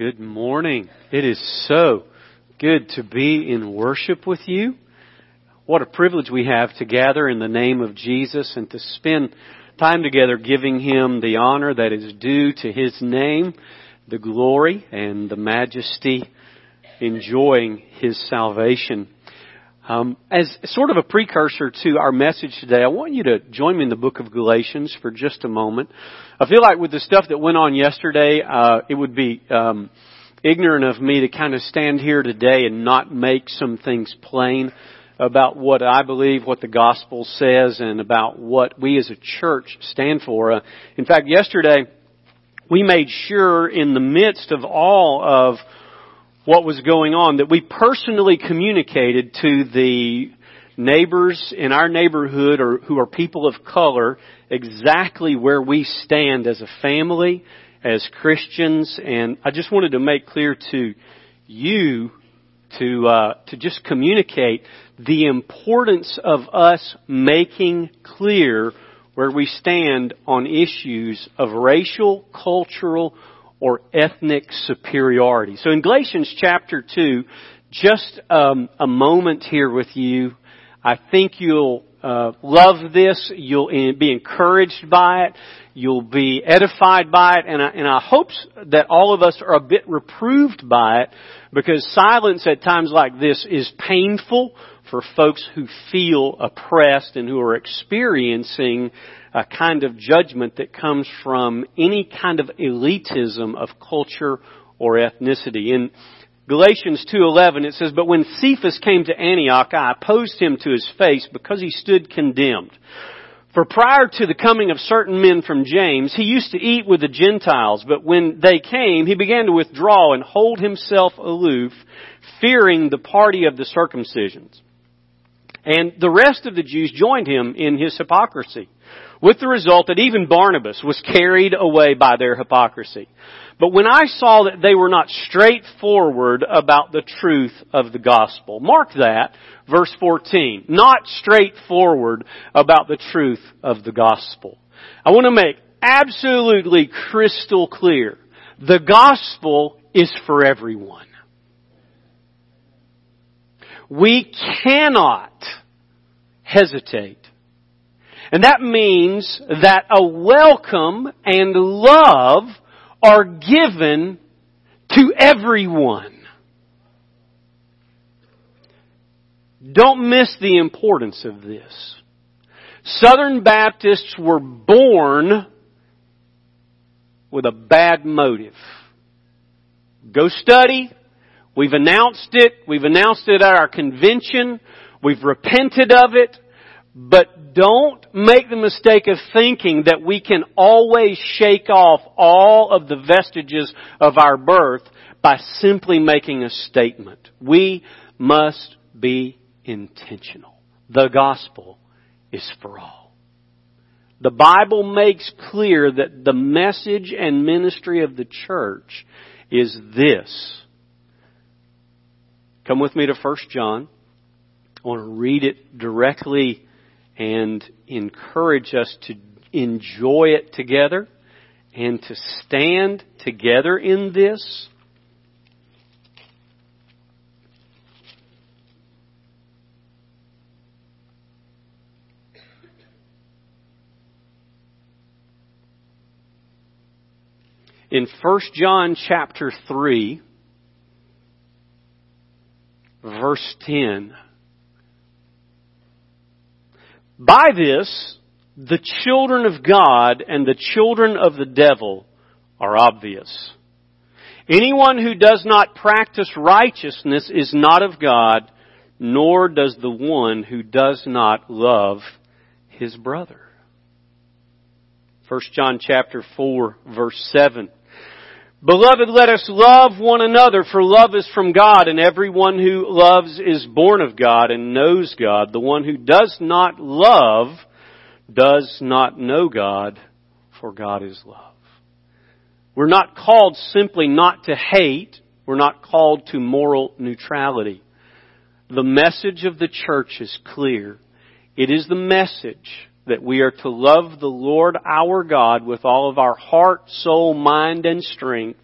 Good morning. It is so good to be in worship with you. What a privilege we have to gather in the name of Jesus and to spend time together giving Him the honor that is due to His name, the glory and the majesty, enjoying His salvation. Um, as sort of a precursor to our message today, I want you to join me in the book of Galatians for just a moment. I feel like with the stuff that went on yesterday, uh, it would be um, ignorant of me to kind of stand here today and not make some things plain about what I believe, what the gospel says, and about what we as a church stand for. Uh, in fact, yesterday we made sure in the midst of all of what was going on that we personally communicated to the neighbors in our neighborhood or who are people of color exactly where we stand as a family, as Christians, and I just wanted to make clear to you to uh, to just communicate the importance of us making clear where we stand on issues of racial, cultural, or ethnic superiority. So in Galatians chapter 2, just um, a moment here with you I think you'll uh, love this. You'll be encouraged by it. You'll be edified by it, and I, and I hope that all of us are a bit reproved by it, because silence at times like this is painful for folks who feel oppressed and who are experiencing a kind of judgment that comes from any kind of elitism of culture or ethnicity. In Galatians 2:11 it says, "But when Cephas came to Antioch, I opposed him to his face because he stood condemned. For prior to the coming of certain men from James, he used to eat with the Gentiles, but when they came, he began to withdraw and hold himself aloof, fearing the party of the circumcisions. And the rest of the Jews joined him in his hypocrisy, with the result that even Barnabas was carried away by their hypocrisy. But when I saw that they were not straightforward about the truth of the gospel, mark that, verse 14, not straightforward about the truth of the gospel. I want to make absolutely crystal clear, the gospel is for everyone. We cannot hesitate. And that means that a welcome and love are given to everyone. Don't miss the importance of this. Southern Baptists were born with a bad motive. Go study. We've announced it. We've announced it at our convention. We've repented of it. But don't make the mistake of thinking that we can always shake off all of the vestiges of our birth by simply making a statement. We must be intentional. The gospel is for all. The Bible makes clear that the message and ministry of the church is this. Come with me to 1 John. I want to read it directly and encourage us to enjoy it together and to stand together in this. In 1 John chapter 3, verse 10, by this, the children of God and the children of the devil are obvious. Anyone who does not practice righteousness is not of God, nor does the one who does not love his brother. 1 John chapter 4 verse 7. Beloved, let us love one another, for love is from God, and everyone who loves is born of God and knows God. The one who does not love does not know God, for God is love. We're not called simply not to hate. We're not called to moral neutrality. The message of the church is clear. It is the message that we are to love the Lord our God with all of our heart, soul, mind, and strength,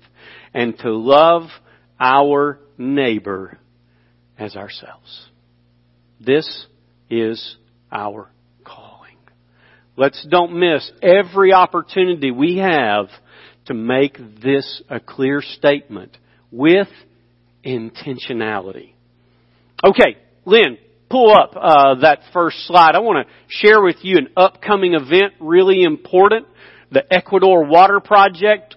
and to love our neighbor as ourselves. This is our calling. Let's don't miss every opportunity we have to make this a clear statement with intentionality. Okay, Lynn, pull up uh, that first slide. I want to share with you an upcoming event, really important. The Ecuador Water Project,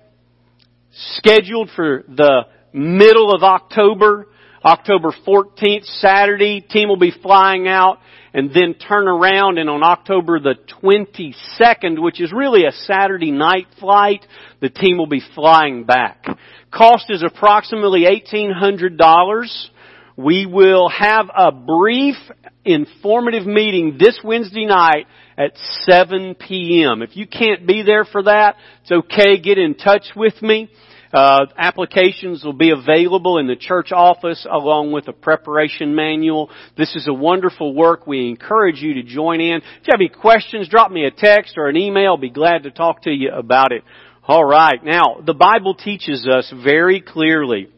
scheduled for the middle of October, October 14th, Saturday. Team will be flying out and then turn around and on October the 22nd, which is really a Saturday night flight, the team will be flying back. Cost is approximately $1,800. We will have a brief informative meeting this Wednesday night at 7 p.m. If you can't be there for that, it's okay. Get in touch with me. Uh, applications will be available in the church office along with a preparation manual. This is a wonderful work. We encourage you to join in. If you have any questions, drop me a text or an email. I'll be glad to talk to you about it. All right. Now, the Bible teaches us very clearly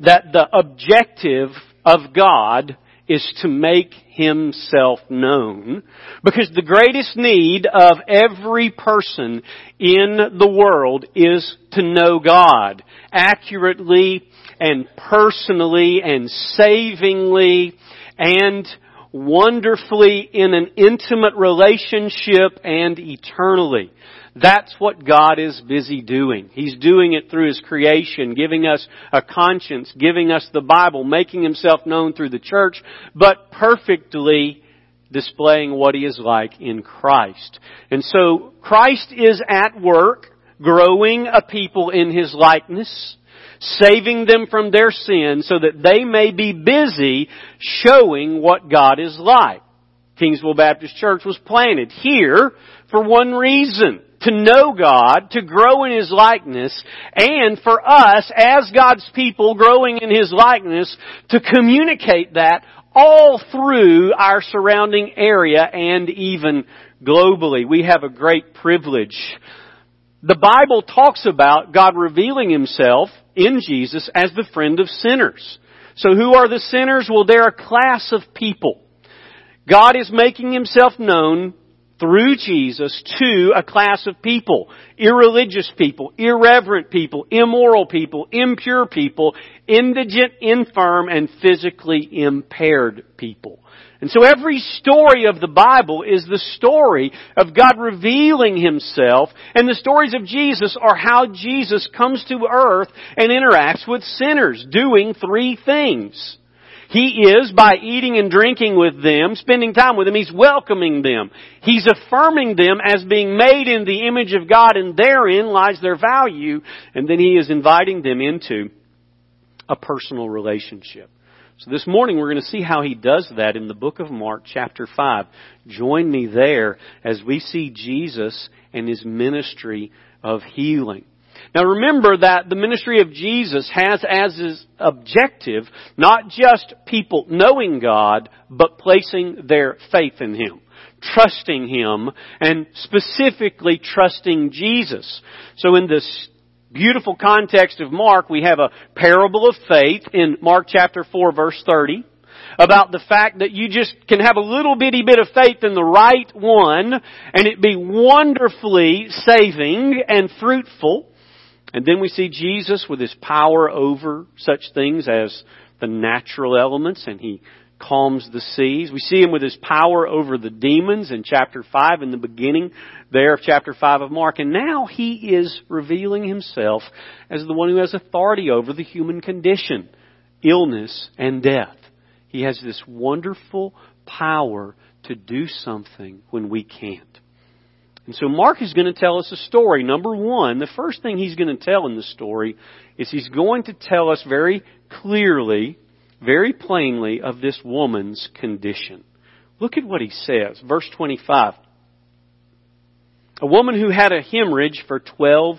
that the objective of God is to make himself known because the greatest need of every person in the world is to know God accurately and personally and savingly and wonderfully in an intimate relationship and eternally. That's what God is busy doing. He's doing it through His creation, giving us a conscience, giving us the Bible, making Himself known through the church, but perfectly displaying what He is like in Christ. And so, Christ is at work, growing a people in His likeness, saving them from their sin so that they may be busy showing what God is like. Kingsville Baptist Church was planted here for one reason to know God, to grow in His likeness, and for us, as God's people growing in His likeness, to communicate that all through our surrounding area and even globally. We have a great privilege. The Bible talks about God revealing Himself in Jesus as the friend of sinners. So who are the sinners? Well, they're a class of people. God is making Himself known through Jesus to a class of people. Irreligious people, irreverent people, immoral people, impure people, indigent, infirm, and physically impaired people. And so every story of the Bible is the story of God revealing Himself, and the stories of Jesus are how Jesus comes to earth and interacts with sinners, doing three things. He is, by eating and drinking with them, spending time with them, He's welcoming them. He's affirming them as being made in the image of God and therein lies their value. And then He is inviting them into a personal relationship. So this morning we're going to see how He does that in the book of Mark chapter 5. Join me there as we see Jesus and His ministry of healing. Now remember that the ministry of Jesus has as his objective not just people knowing God, but placing their faith in Him. Trusting Him, and specifically trusting Jesus. So in this beautiful context of Mark, we have a parable of faith in Mark chapter 4 verse 30 about the fact that you just can have a little bitty bit of faith in the right one and it be wonderfully saving and fruitful. And then we see Jesus with his power over such things as the natural elements and he calms the seas. We see him with his power over the demons in chapter 5 in the beginning there of chapter 5 of Mark. And now he is revealing himself as the one who has authority over the human condition, illness and death. He has this wonderful power to do something when we can't. And so Mark is going to tell us a story. Number one, the first thing he's going to tell in the story is he's going to tell us very clearly, very plainly of this woman's condition. Look at what he says. Verse 25. A woman who had a hemorrhage for 12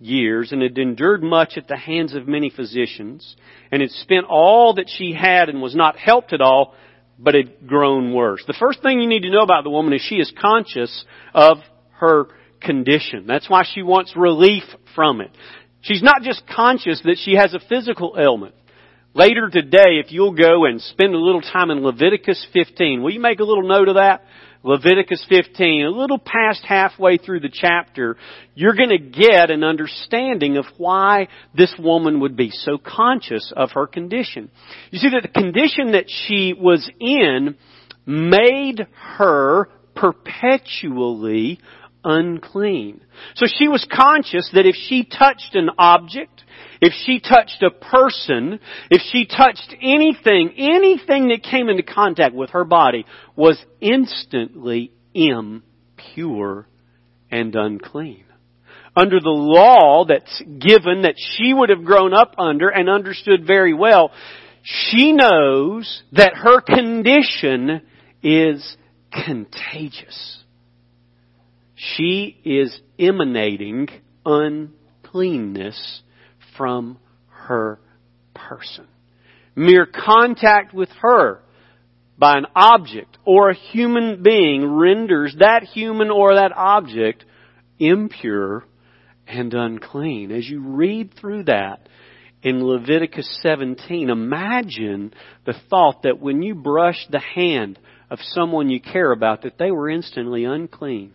years and had endured much at the hands of many physicians and had spent all that she had and was not helped at all, but had grown worse. The first thing you need to know about the woman is she is conscious of her condition. That's why she wants relief from it. She's not just conscious that she has a physical ailment. Later today, if you'll go and spend a little time in Leviticus 15, will you make a little note of that? Leviticus 15, a little past halfway through the chapter, you're going to get an understanding of why this woman would be so conscious of her condition. You see that the condition that she was in made her perpetually unclean. So she was conscious that if she touched an object, if she touched a person, if she touched anything, anything that came into contact with her body was instantly impure and unclean. Under the law that's given that she would have grown up under and understood very well, she knows that her condition is contagious. She is emanating uncleanness from her person. Mere contact with her by an object or a human being renders that human or that object impure and unclean. As you read through that in Leviticus 17, imagine the thought that when you brush the hand of someone you care about, that they were instantly unclean.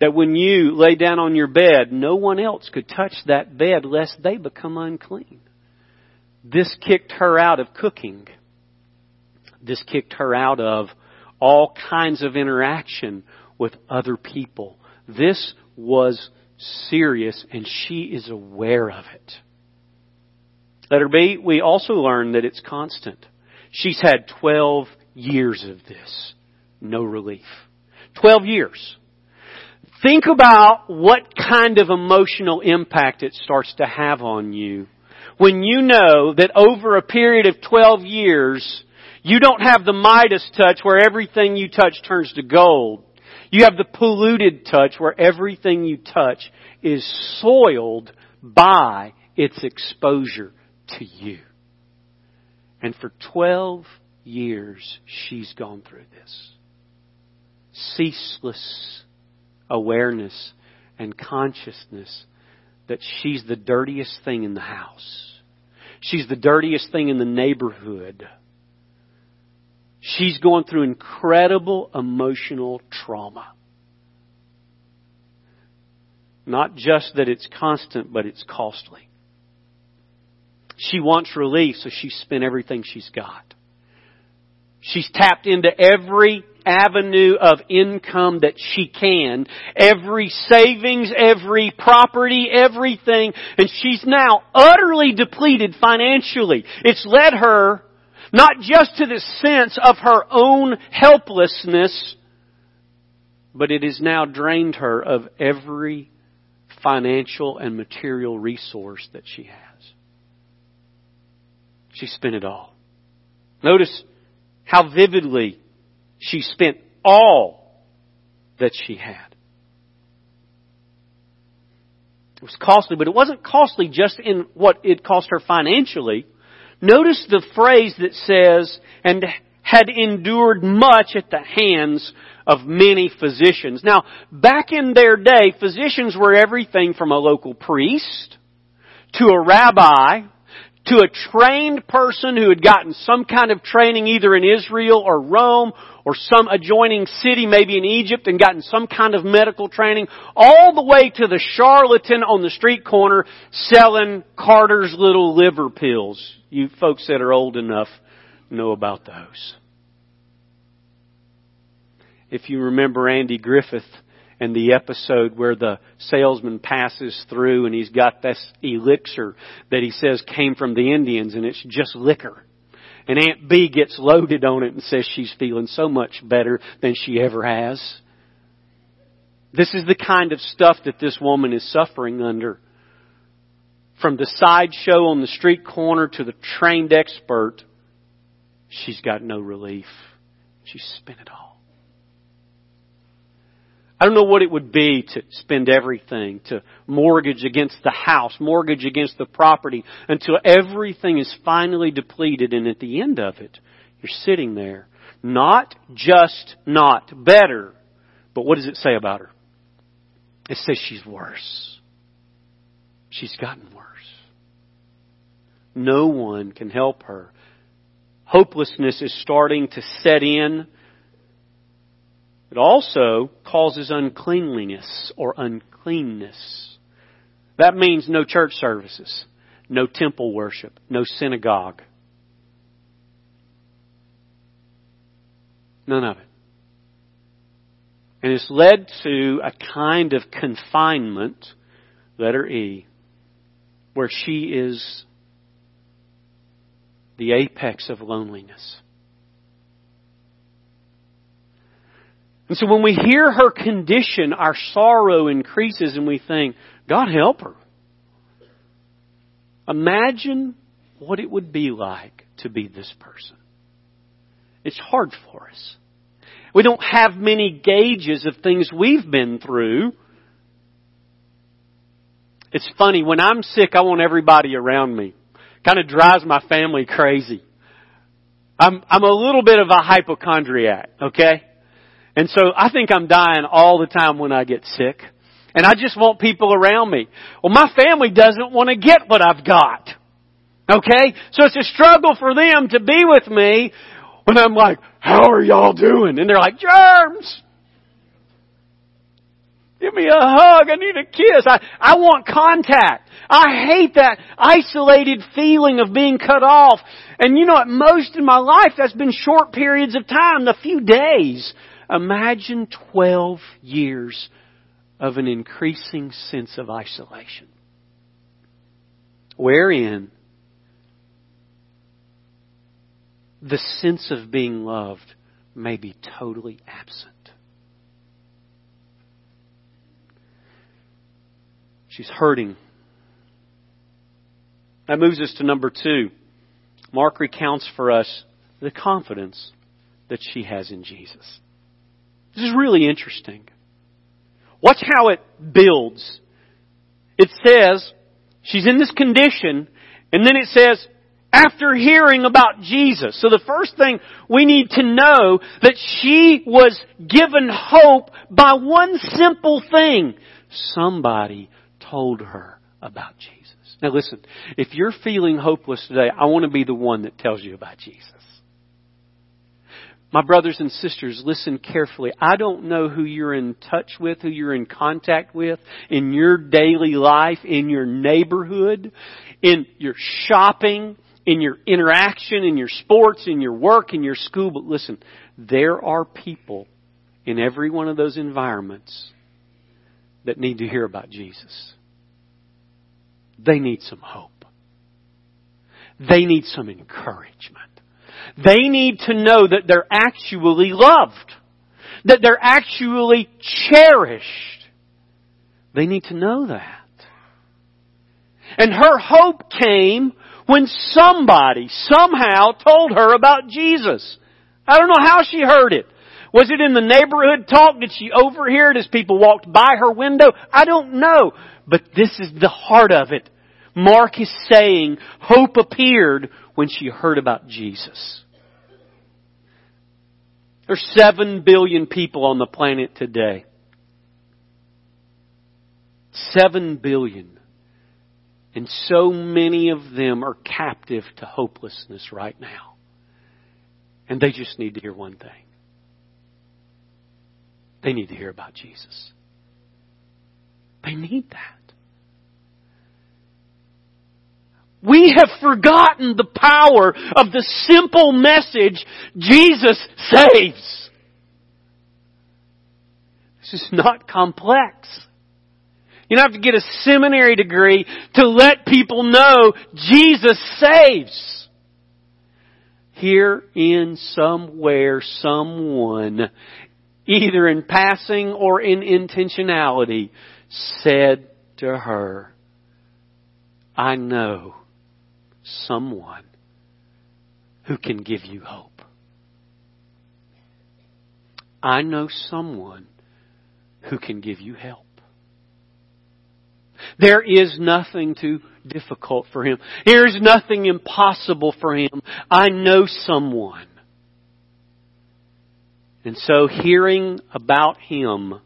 That when you lay down on your bed, no one else could touch that bed lest they become unclean. This kicked her out of cooking. This kicked her out of all kinds of interaction with other people. This was serious and she is aware of it. Letter B, we also learn that it's constant. She's had 12 years of this. No relief. 12 years. Think about what kind of emotional impact it starts to have on you when you know that over a period of 12 years, you don't have the Midas touch where everything you touch turns to gold. You have the polluted touch where everything you touch is soiled by its exposure to you. And for 12 years, she's gone through this. Ceaseless awareness and consciousness that she's the dirtiest thing in the house. She's the dirtiest thing in the neighborhood. She's going through incredible emotional trauma. Not just that it's constant, but it's costly. She wants relief, so she's spent everything she's got. She's tapped into every avenue of income that she can, every savings, every property, everything, and she's now utterly depleted financially. It's led her not just to the sense of her own helplessness, but it has now drained her of every financial and material resource that she has. She spent it all. Notice how vividly she spent all that she had. It was costly, but it wasn't costly just in what it cost her financially. Notice the phrase that says, and had endured much at the hands of many physicians. Now, back in their day, physicians were everything from a local priest to a rabbi to a trained person who had gotten some kind of training either in Israel or Rome or some adjoining city, maybe in Egypt, and gotten some kind of medical training, all the way to the charlatan on the street corner selling Carter's little liver pills. You folks that are old enough know about those. If you remember Andy Griffith, and the episode where the salesman passes through and he's got this elixir that he says came from the Indians and it's just liquor. And Aunt Bee gets loaded on it and says she's feeling so much better than she ever has. This is the kind of stuff that this woman is suffering under. From the sideshow on the street corner to the trained expert, she's got no relief. She's spent it all. I don't know what it would be to spend everything, to mortgage against the house, mortgage against the property, until everything is finally depleted and at the end of it, you're sitting there. Not just not better, but what does it say about her? It says she's worse. she's gotten worse. No one can help her. Hopelessness is starting to set in. It also causes uncleanliness or uncleanness. That means no church services, no temple worship, no synagogue. None of it. And it's led to a kind of confinement, letter E, where she is the apex of loneliness. And so when we hear her condition, our sorrow increases and we think, God help her. Imagine what it would be like to be this person. It's hard for us. We don't have many gauges of things we've been through. It's funny, when I'm sick, I want everybody around me. Kind of drives my family crazy. I'm, I'm a little bit of a hypochondriac, okay? And so I think I'm dying all the time when I get sick. And I just want people around me. Well, my family doesn't want to get what I've got. Okay? So it's a struggle for them to be with me when I'm like, how are y'all doing? And they're like, germs! Give me a hug. I need a kiss. I, I want contact. I hate that isolated feeling of being cut off. And you know, at most in my life, that's been short periods of time, a few days. Imagine 12 years of an increasing sense of isolation. Wherein the sense of being loved may be totally absent. She's hurting. That moves us to number two. Mark recounts for us the confidence that she has in Jesus. This is really interesting. Watch how it builds. It says, she's in this condition, and then it says, after hearing about Jesus. So the first thing we need to know that she was given hope by one simple thing. Somebody told her about Jesus. Now listen, if you're feeling hopeless today, I want to be the one that tells you about Jesus. My brothers and sisters, listen carefully. I don't know who you're in touch with, who you're in contact with in your daily life, in your neighborhood, in your shopping, in your interaction, in your sports, in your work, in your school. But listen, there are people in every one of those environments that need to hear about Jesus. They need some hope. They need some encouragement. They need to know that they're actually loved. That they're actually cherished. They need to know that. And her hope came when somebody somehow told her about Jesus. I don't know how she heard it. Was it in the neighborhood talk? Did she overhear it as people walked by her window? I don't know. But this is the heart of it. Mark is saying hope appeared when she heard about Jesus. There's seven billion people on the planet today. Seven billion. And so many of them are captive to hopelessness right now. And they just need to hear one thing. They need to hear about Jesus. They need that. We have forgotten the power of the simple message, Jesus saves. This is not complex. You don't have to get a seminary degree to let people know Jesus saves. Here in somewhere, someone, either in passing or in intentionality, said to her, I know someone who can give you hope. I know someone who can give you help. There is nothing too difficult for him. There is nothing impossible for him. I know someone. And so hearing about him,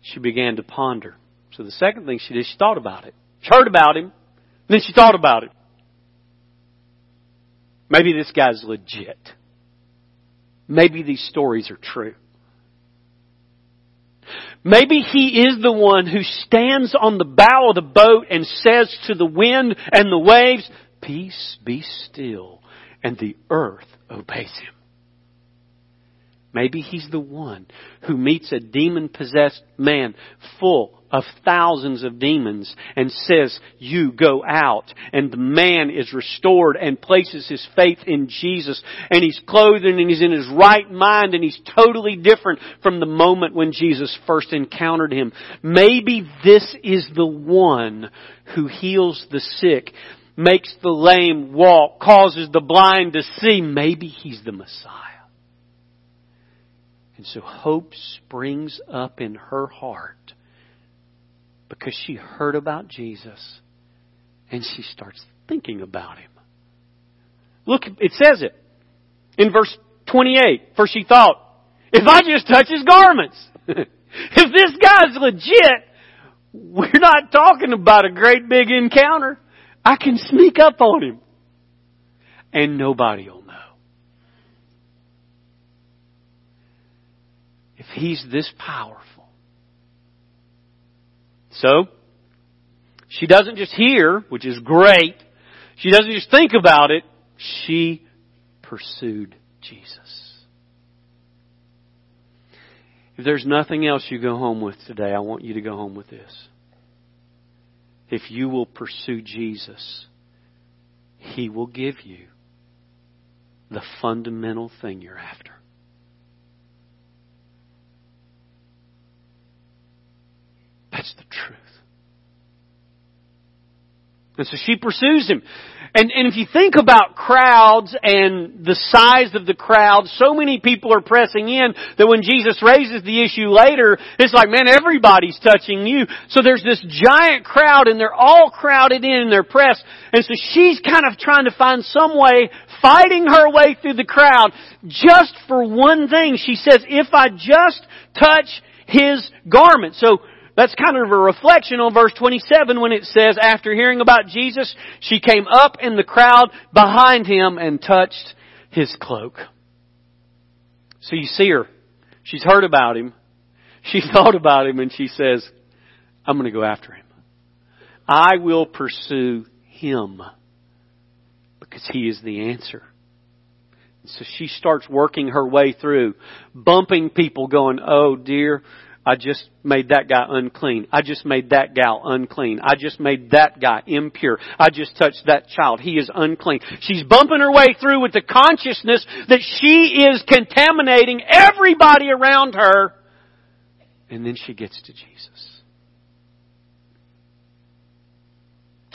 she began to ponder. So the second thing she did, she thought about it. She heard about him, and then she thought about it. Maybe this guy's legit. Maybe these stories are true. Maybe he is the one who stands on the bow of the boat and says to the wind and the waves, Peace, be still, and the earth obeys him. Maybe he's the one who meets a demon possessed man full of thousands of demons and says, you go out. And the man is restored and places his faith in Jesus and he's clothed and he's in his right mind and he's totally different from the moment when Jesus first encountered him. Maybe this is the one who heals the sick, makes the lame walk, causes the blind to see. Maybe he's the Messiah. And so hope springs up in her heart because she heard about Jesus and she starts thinking about him. Look, it says it in verse 28. For she thought, if I just touch his garments, if this guy's legit, we're not talking about a great big encounter. I can sneak up on him and nobody will if he's this powerful. So, she doesn't just hear, which is great. She doesn't just think about it. She pursued Jesus. If there's nothing else you go home with today, I want you to go home with this. If you will pursue Jesus, He will give you the fundamental thing you're after. That's the truth. And so she pursues him. And, and if you think about crowds and the size of the crowd, so many people are pressing in that when Jesus raises the issue later, it's like, man, everybody's touching you. So there's this giant crowd and they're all crowded in and they're pressed. And so she's kind of trying to find some way, fighting her way through the crowd, just for one thing. She says, if I just touch his garment. So that's kind of a reflection on verse 27 when it says, after hearing about Jesus, she came up in the crowd behind him and touched his cloak. So you see her. She's heard about him. She thought about him and she says, I'm going to go after him. I will pursue him because he is the answer. So she starts working her way through, bumping people going, oh dear, I just made that guy unclean. I just made that gal unclean. I just made that guy impure. I just touched that child. He is unclean. She's bumping her way through with the consciousness that she is contaminating everybody around her. And then she gets to Jesus.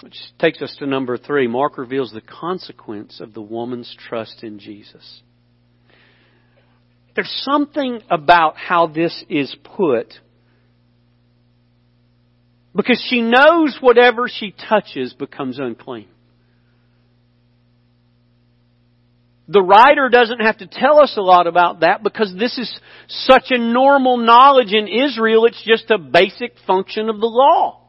Which takes us to number three. Mark reveals the consequence of the woman's trust in Jesus. There's something about how this is put because she knows whatever she touches becomes unclean. The writer doesn't have to tell us a lot about that because this is such a normal knowledge in Israel, it's just a basic function of the law.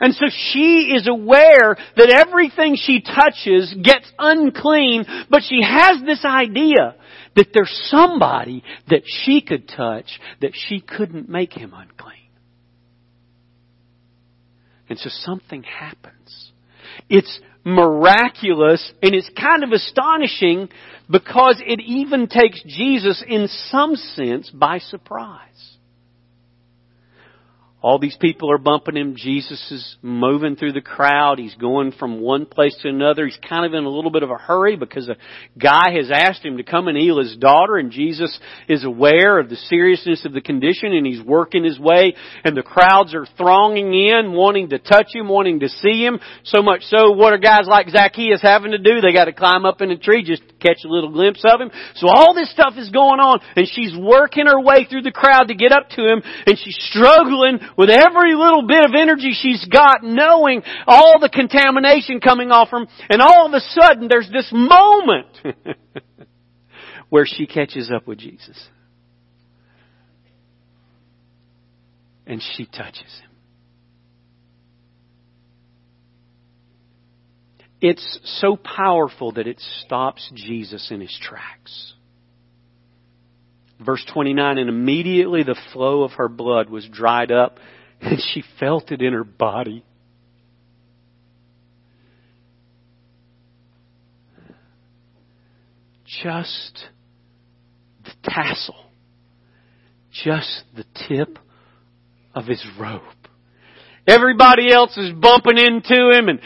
And so she is aware that everything she touches gets unclean, but she has this idea that there's somebody that she could touch that she couldn't make him unclean. And so something happens. It's miraculous and it's kind of astonishing because it even takes Jesus in some sense by surprise. All these people are bumping him. Jesus is moving through the crowd. He's going from one place to another. He's kind of in a little bit of a hurry because a guy has asked him to come and heal his daughter and Jesus is aware of the seriousness of the condition and he's working his way and the crowds are thronging in, wanting to touch him, wanting to see him. So much so, what are guys like Zacchaeus having to do? They got to climb up in a tree just to catch a little glimpse of him. So all this stuff is going on and she's working her way through the crowd to get up to him and she's struggling with every little bit of energy she's got, knowing all the contamination coming off him and all of a sudden there's this moment where she catches up with Jesus. And she touches him. It's so powerful that it stops Jesus in his tracks. Verse 29, and immediately the flow of her blood was dried up and she felt it in her body. Just the tassel, just the tip of his robe. Everybody else is bumping into him and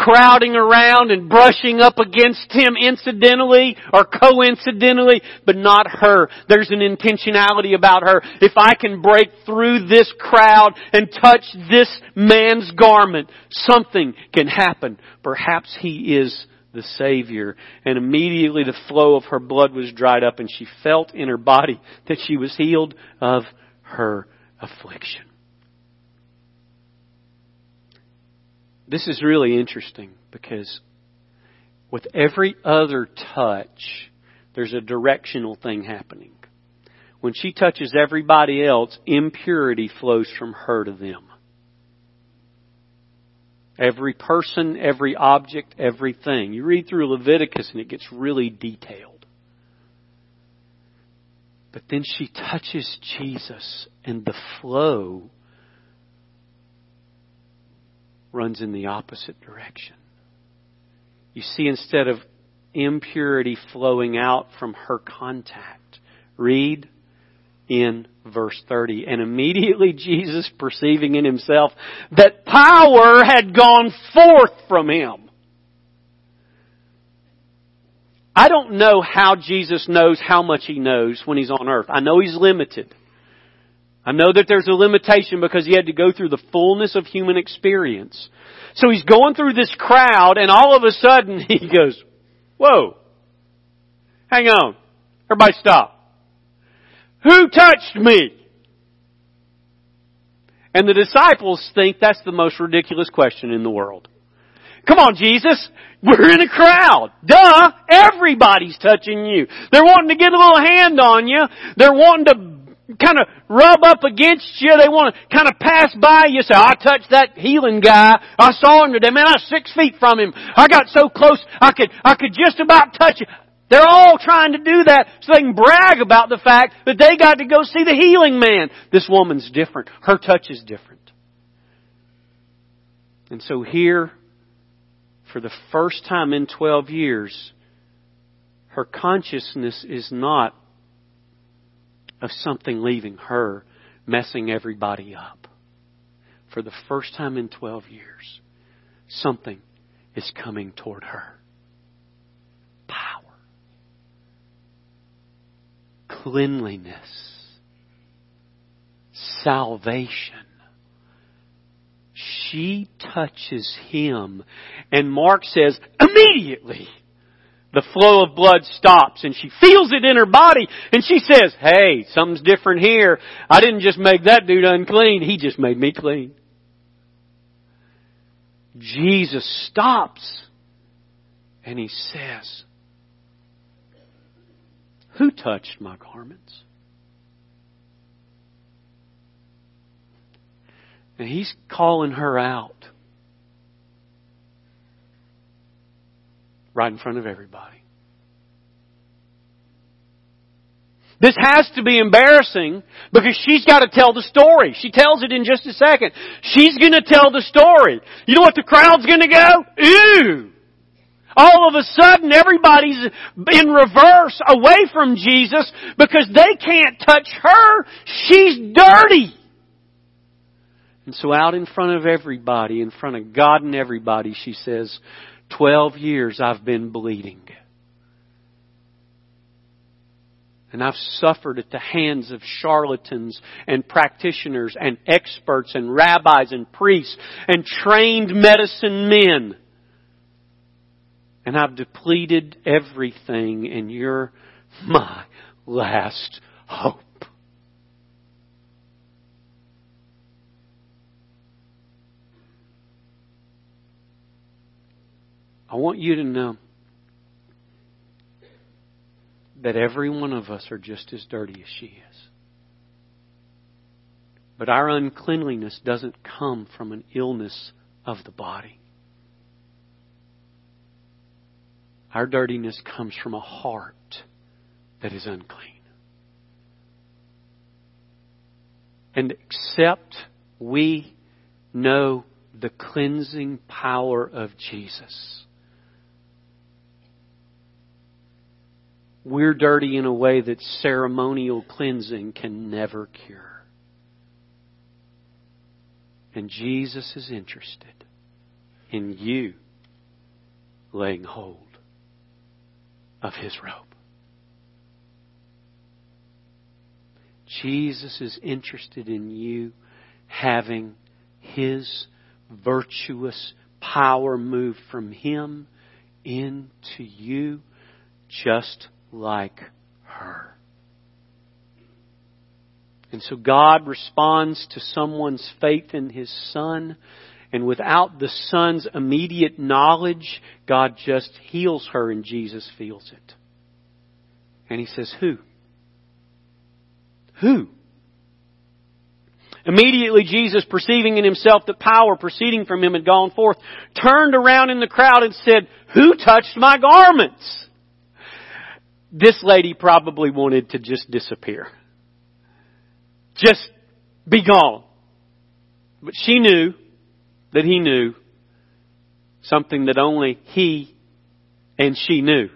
crowding around and brushing up against him incidentally or coincidentally, but not her. There's an intentionality about her. If I can break through this crowd and touch this man's garment, something can happen. Perhaps he is the Savior. And immediately the flow of her blood was dried up and she felt in her body that she was healed of her affliction. This is really interesting because with every other touch, there's a directional thing happening. When she touches everybody else, impurity flows from her to them. Every person, every object, everything. You read through Leviticus and it gets really detailed. But then she touches Jesus and the flow runs in the opposite direction. You see, instead of impurity flowing out from her contact, read in verse 30. And immediately Jesus, perceiving in himself that power had gone forth from him. I don't know how Jesus knows how much he knows when he's on earth. I know he's limited. I know that there's a limitation because he had to go through the fullness of human experience. So he's going through this crowd and all of a sudden he goes, whoa, hang on, everybody stop. Who touched me? And the disciples think that's the most ridiculous question in the world. Come on, Jesus. We're in a crowd. Duh. Everybody's touching you. They're wanting to get a little hand on you. They're wanting to kind of rub up against you. They want to kind of pass by you. Say, I touched that healing guy. I saw him today. Man, I was six feet from him. I got so close, I could, I could just about touch it. They're all trying to do that so they can brag about the fact that they got to go see the healing man. This woman's different. Her touch is different. And so here, for the first time in 12 years, her consciousness is not of something leaving her, messing everybody up. For the first time in 12 years, something is coming toward her. Power. Cleanliness. Salvation. She touches him. And Mark says, immediately the flow of blood stops and she feels it in her body and she says, hey, something's different here. I didn't just make that dude unclean. He just made me clean. Jesus stops and he says, who touched my garments? And he's calling her out. Right in front of everybody. This has to be embarrassing because she's got to tell the story. She tells it in just a second. She's going to tell the story. You know what the crowd's going to go? Ew! All of a sudden everybody's in reverse away from Jesus because they can't touch her. She's dirty. And so out in front of everybody, in front of God and everybody, she says, Twelve years I've been bleeding. And I've suffered at the hands of charlatans and practitioners and experts and rabbis and priests and trained medicine men. And I've depleted everything and you're my last hope. I want you to know that every one of us are just as dirty as she is. But our uncleanliness doesn't come from an illness of the body. Our dirtiness comes from a heart that is unclean. And except we know the cleansing power of Jesus, we're dirty in a way that ceremonial cleansing can never cure. And Jesus is interested in you laying hold of His robe. Jesus is interested in you having His virtuous power move from Him into you just like her. And so God responds to someone's faith in His Son, and without the Son's immediate knowledge, God just heals her and Jesus feels it. And He says, Who? Who? Immediately Jesus, perceiving in himself that power proceeding from him had gone forth, turned around in the crowd and said, Who touched my garments? This lady probably wanted to just disappear. Just be gone. But she knew that he knew something that only he and she knew.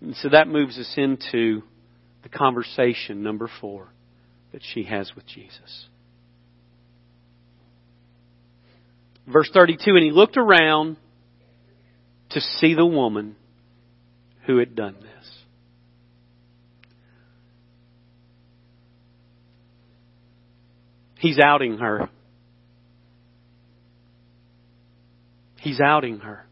And so that moves us into the conversation, number four, that she has with Jesus. Verse 32 And he looked around to see the woman who had done this. He's outing her. He's outing her.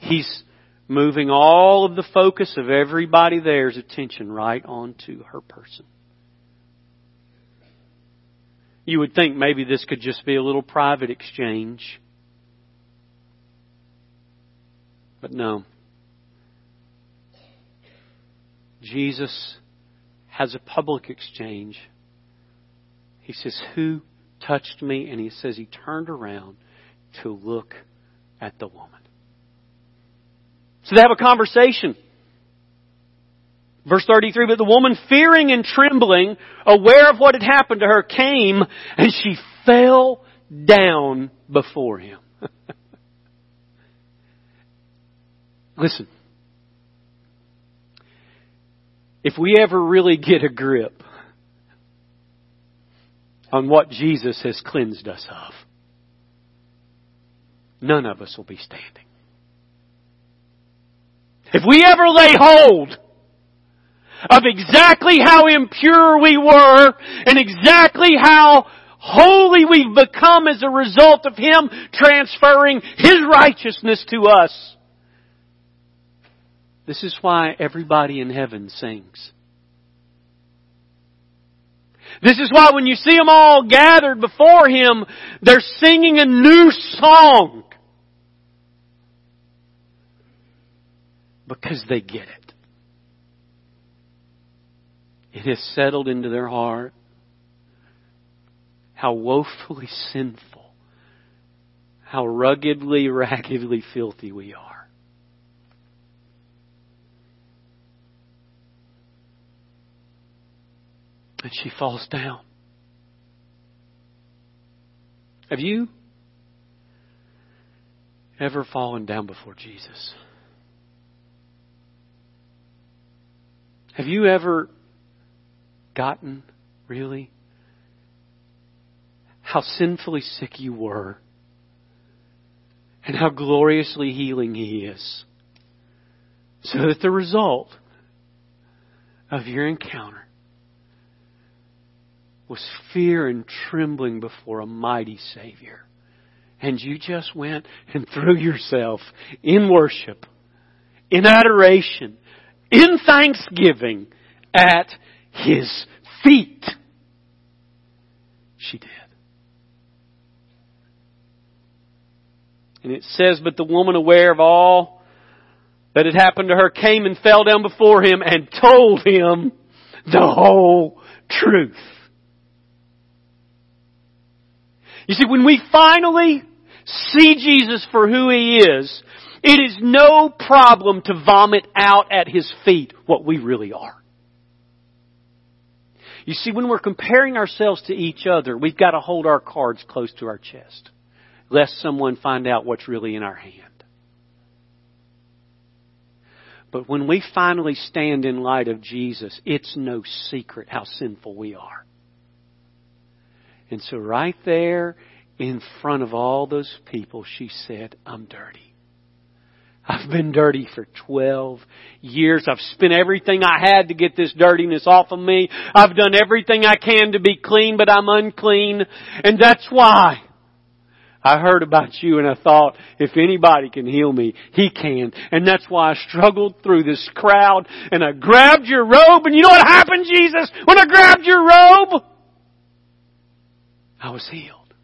He's moving all of the focus of everybody there's attention right onto her person. You would think maybe this could just be a little private exchange. But no. Jesus has a public exchange. He says, Who touched me? And he says he turned around to look at the woman. So they have a conversation. Verse 33, but the woman fearing and trembling, aware of what had happened to her, came and she fell down before him. Listen. If we ever really get a grip on what Jesus has cleansed us of, none of us will be standing. If we ever lay hold of exactly how impure we were and exactly how holy we've become as a result of Him transferring His righteousness to us. This is why everybody in heaven sings. This is why when you see them all gathered before Him, they're singing a new song. because they get it. It has settled into their heart how woefully sinful, how ruggedly, raggedly filthy we are. And she falls down. Have you ever fallen down before Jesus? Have you ever gotten, really, how sinfully sick you were and how gloriously healing He is? So that the result of your encounter was fear and trembling before a mighty Savior. And you just went and threw yourself in worship, in adoration, in thanksgiving at his feet. She did. And it says, But the woman, aware of all that had happened to her, came and fell down before him and told him the whole truth. You see, when we finally see Jesus for who He is, it is no problem to vomit out at His feet what we really are. You see, when we're comparing ourselves to each other, we've got to hold our cards close to our chest, lest someone find out what's really in our hand. But when we finally stand in light of Jesus, it's no secret how sinful we are. And so right there in front of all those people, she said, I'm dirty. I've been dirty for 12 years. I've spent everything I had to get this dirtiness off of me. I've done everything I can to be clean, but I'm unclean. And that's why I heard about you and I thought, if anybody can heal me, He can. And that's why I struggled through this crowd and I grabbed your robe and you know what happened, Jesus? When I grabbed your robe, I was healed.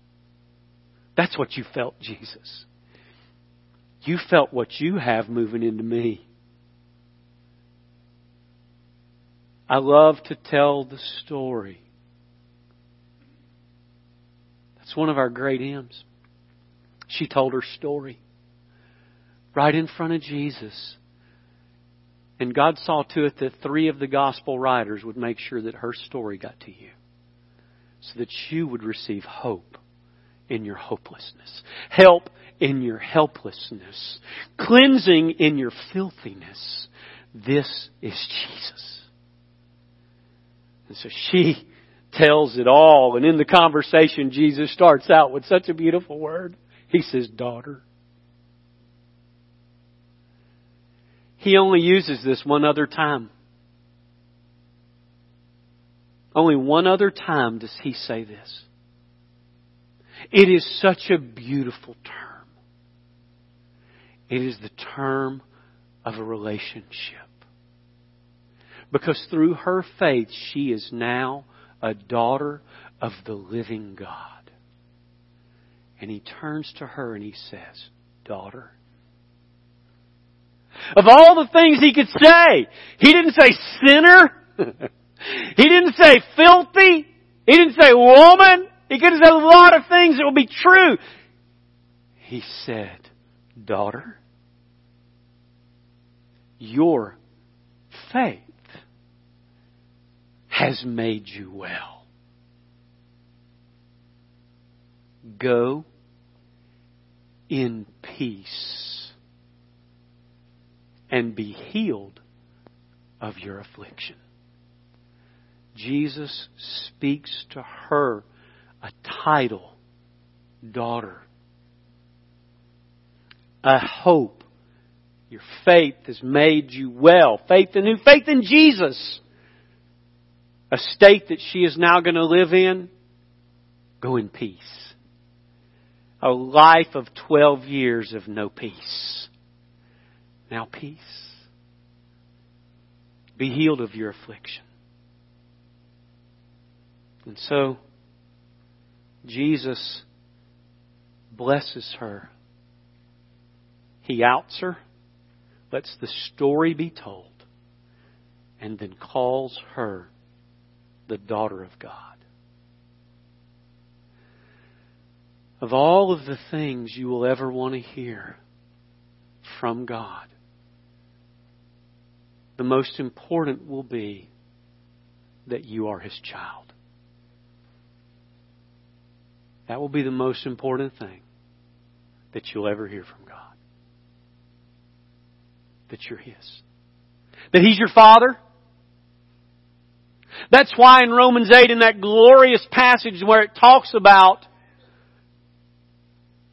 That's what you felt, Jesus. You felt what you have moving into me. I love to tell the story. That's one of our great hymns. She told her story right in front of Jesus. And God saw to it that three of the gospel writers would make sure that her story got to you so that you would receive hope in your hopelessness, help in your helplessness, cleansing in your filthiness. This is Jesus. And so she tells it all. And in the conversation, Jesus starts out with such a beautiful word. He says, daughter. He only uses this one other time. Only one other time does he say this. It is such a beautiful term. It is the term of a relationship. Because through her faith, she is now a daughter of the living God. And he turns to her and he says, Daughter. Of all the things he could say, he didn't say sinner. he didn't say filthy. He didn't say woman. He could have said a lot of things that would be true. He said, Daughter, your faith has made you well. Go in peace and be healed of your affliction. Jesus speaks to her a title, daughter, a hope. Your faith has made you well. Faith in who? Faith in Jesus. A state that she is now going to live in. Go in peace a life of 12 years of no peace. Now peace. Be healed of your affliction. And so, Jesus blesses her. He outs her, lets the story be told, and then calls her the daughter of God. of all of the things you will ever want to hear from God, the most important will be that you are His child. That will be the most important thing that you'll ever hear from God. That you're His. That He's your Father. That's why in Romans 8, in that glorious passage where it talks about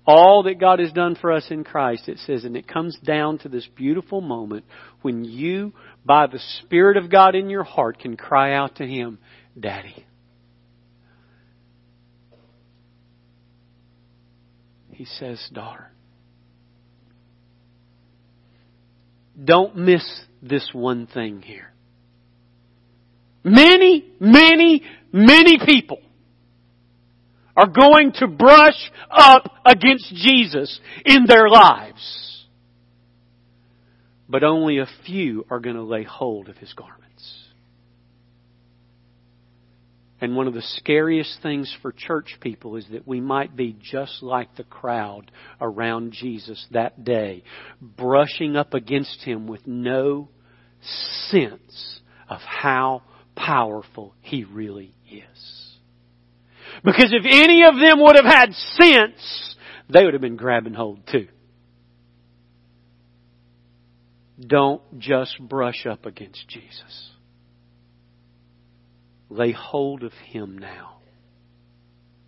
all that God has done for us in Christ, it says, and it comes down to this beautiful moment when you, by the Spirit of God in your heart, can cry out to Him, Daddy. He says, Daughter. Don't miss this one thing here. Many, many, many people are going to brush up against Jesus in their lives. But only a few are going to lay hold of his garments. And one of the scariest things for church people is that we might be just like the crowd around Jesus that day, brushing up against Him with no sense of how powerful He really is. Because if any of them would have had sense, they would have been grabbing hold too. Don't just brush up against Jesus. Lay hold of Him now.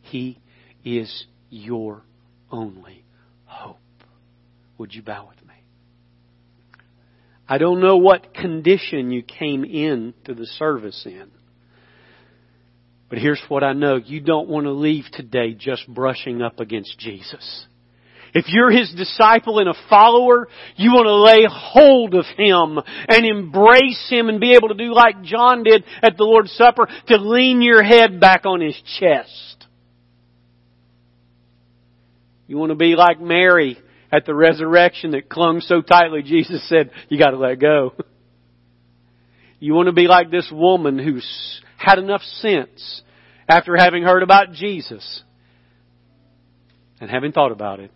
He is your only hope. Would you bow with me? I don't know what condition you came in to the service in. But here's what I know. You don't want to leave today just brushing up against Jesus. If you're His disciple and a follower, you want to lay hold of Him and embrace Him and be able to do like John did at the Lord's Supper, to lean your head back on His chest. You want to be like Mary at the resurrection that clung so tightly, Jesus said, you gotta let go. You want to be like this woman who's had enough sense after having heard about Jesus and having thought about it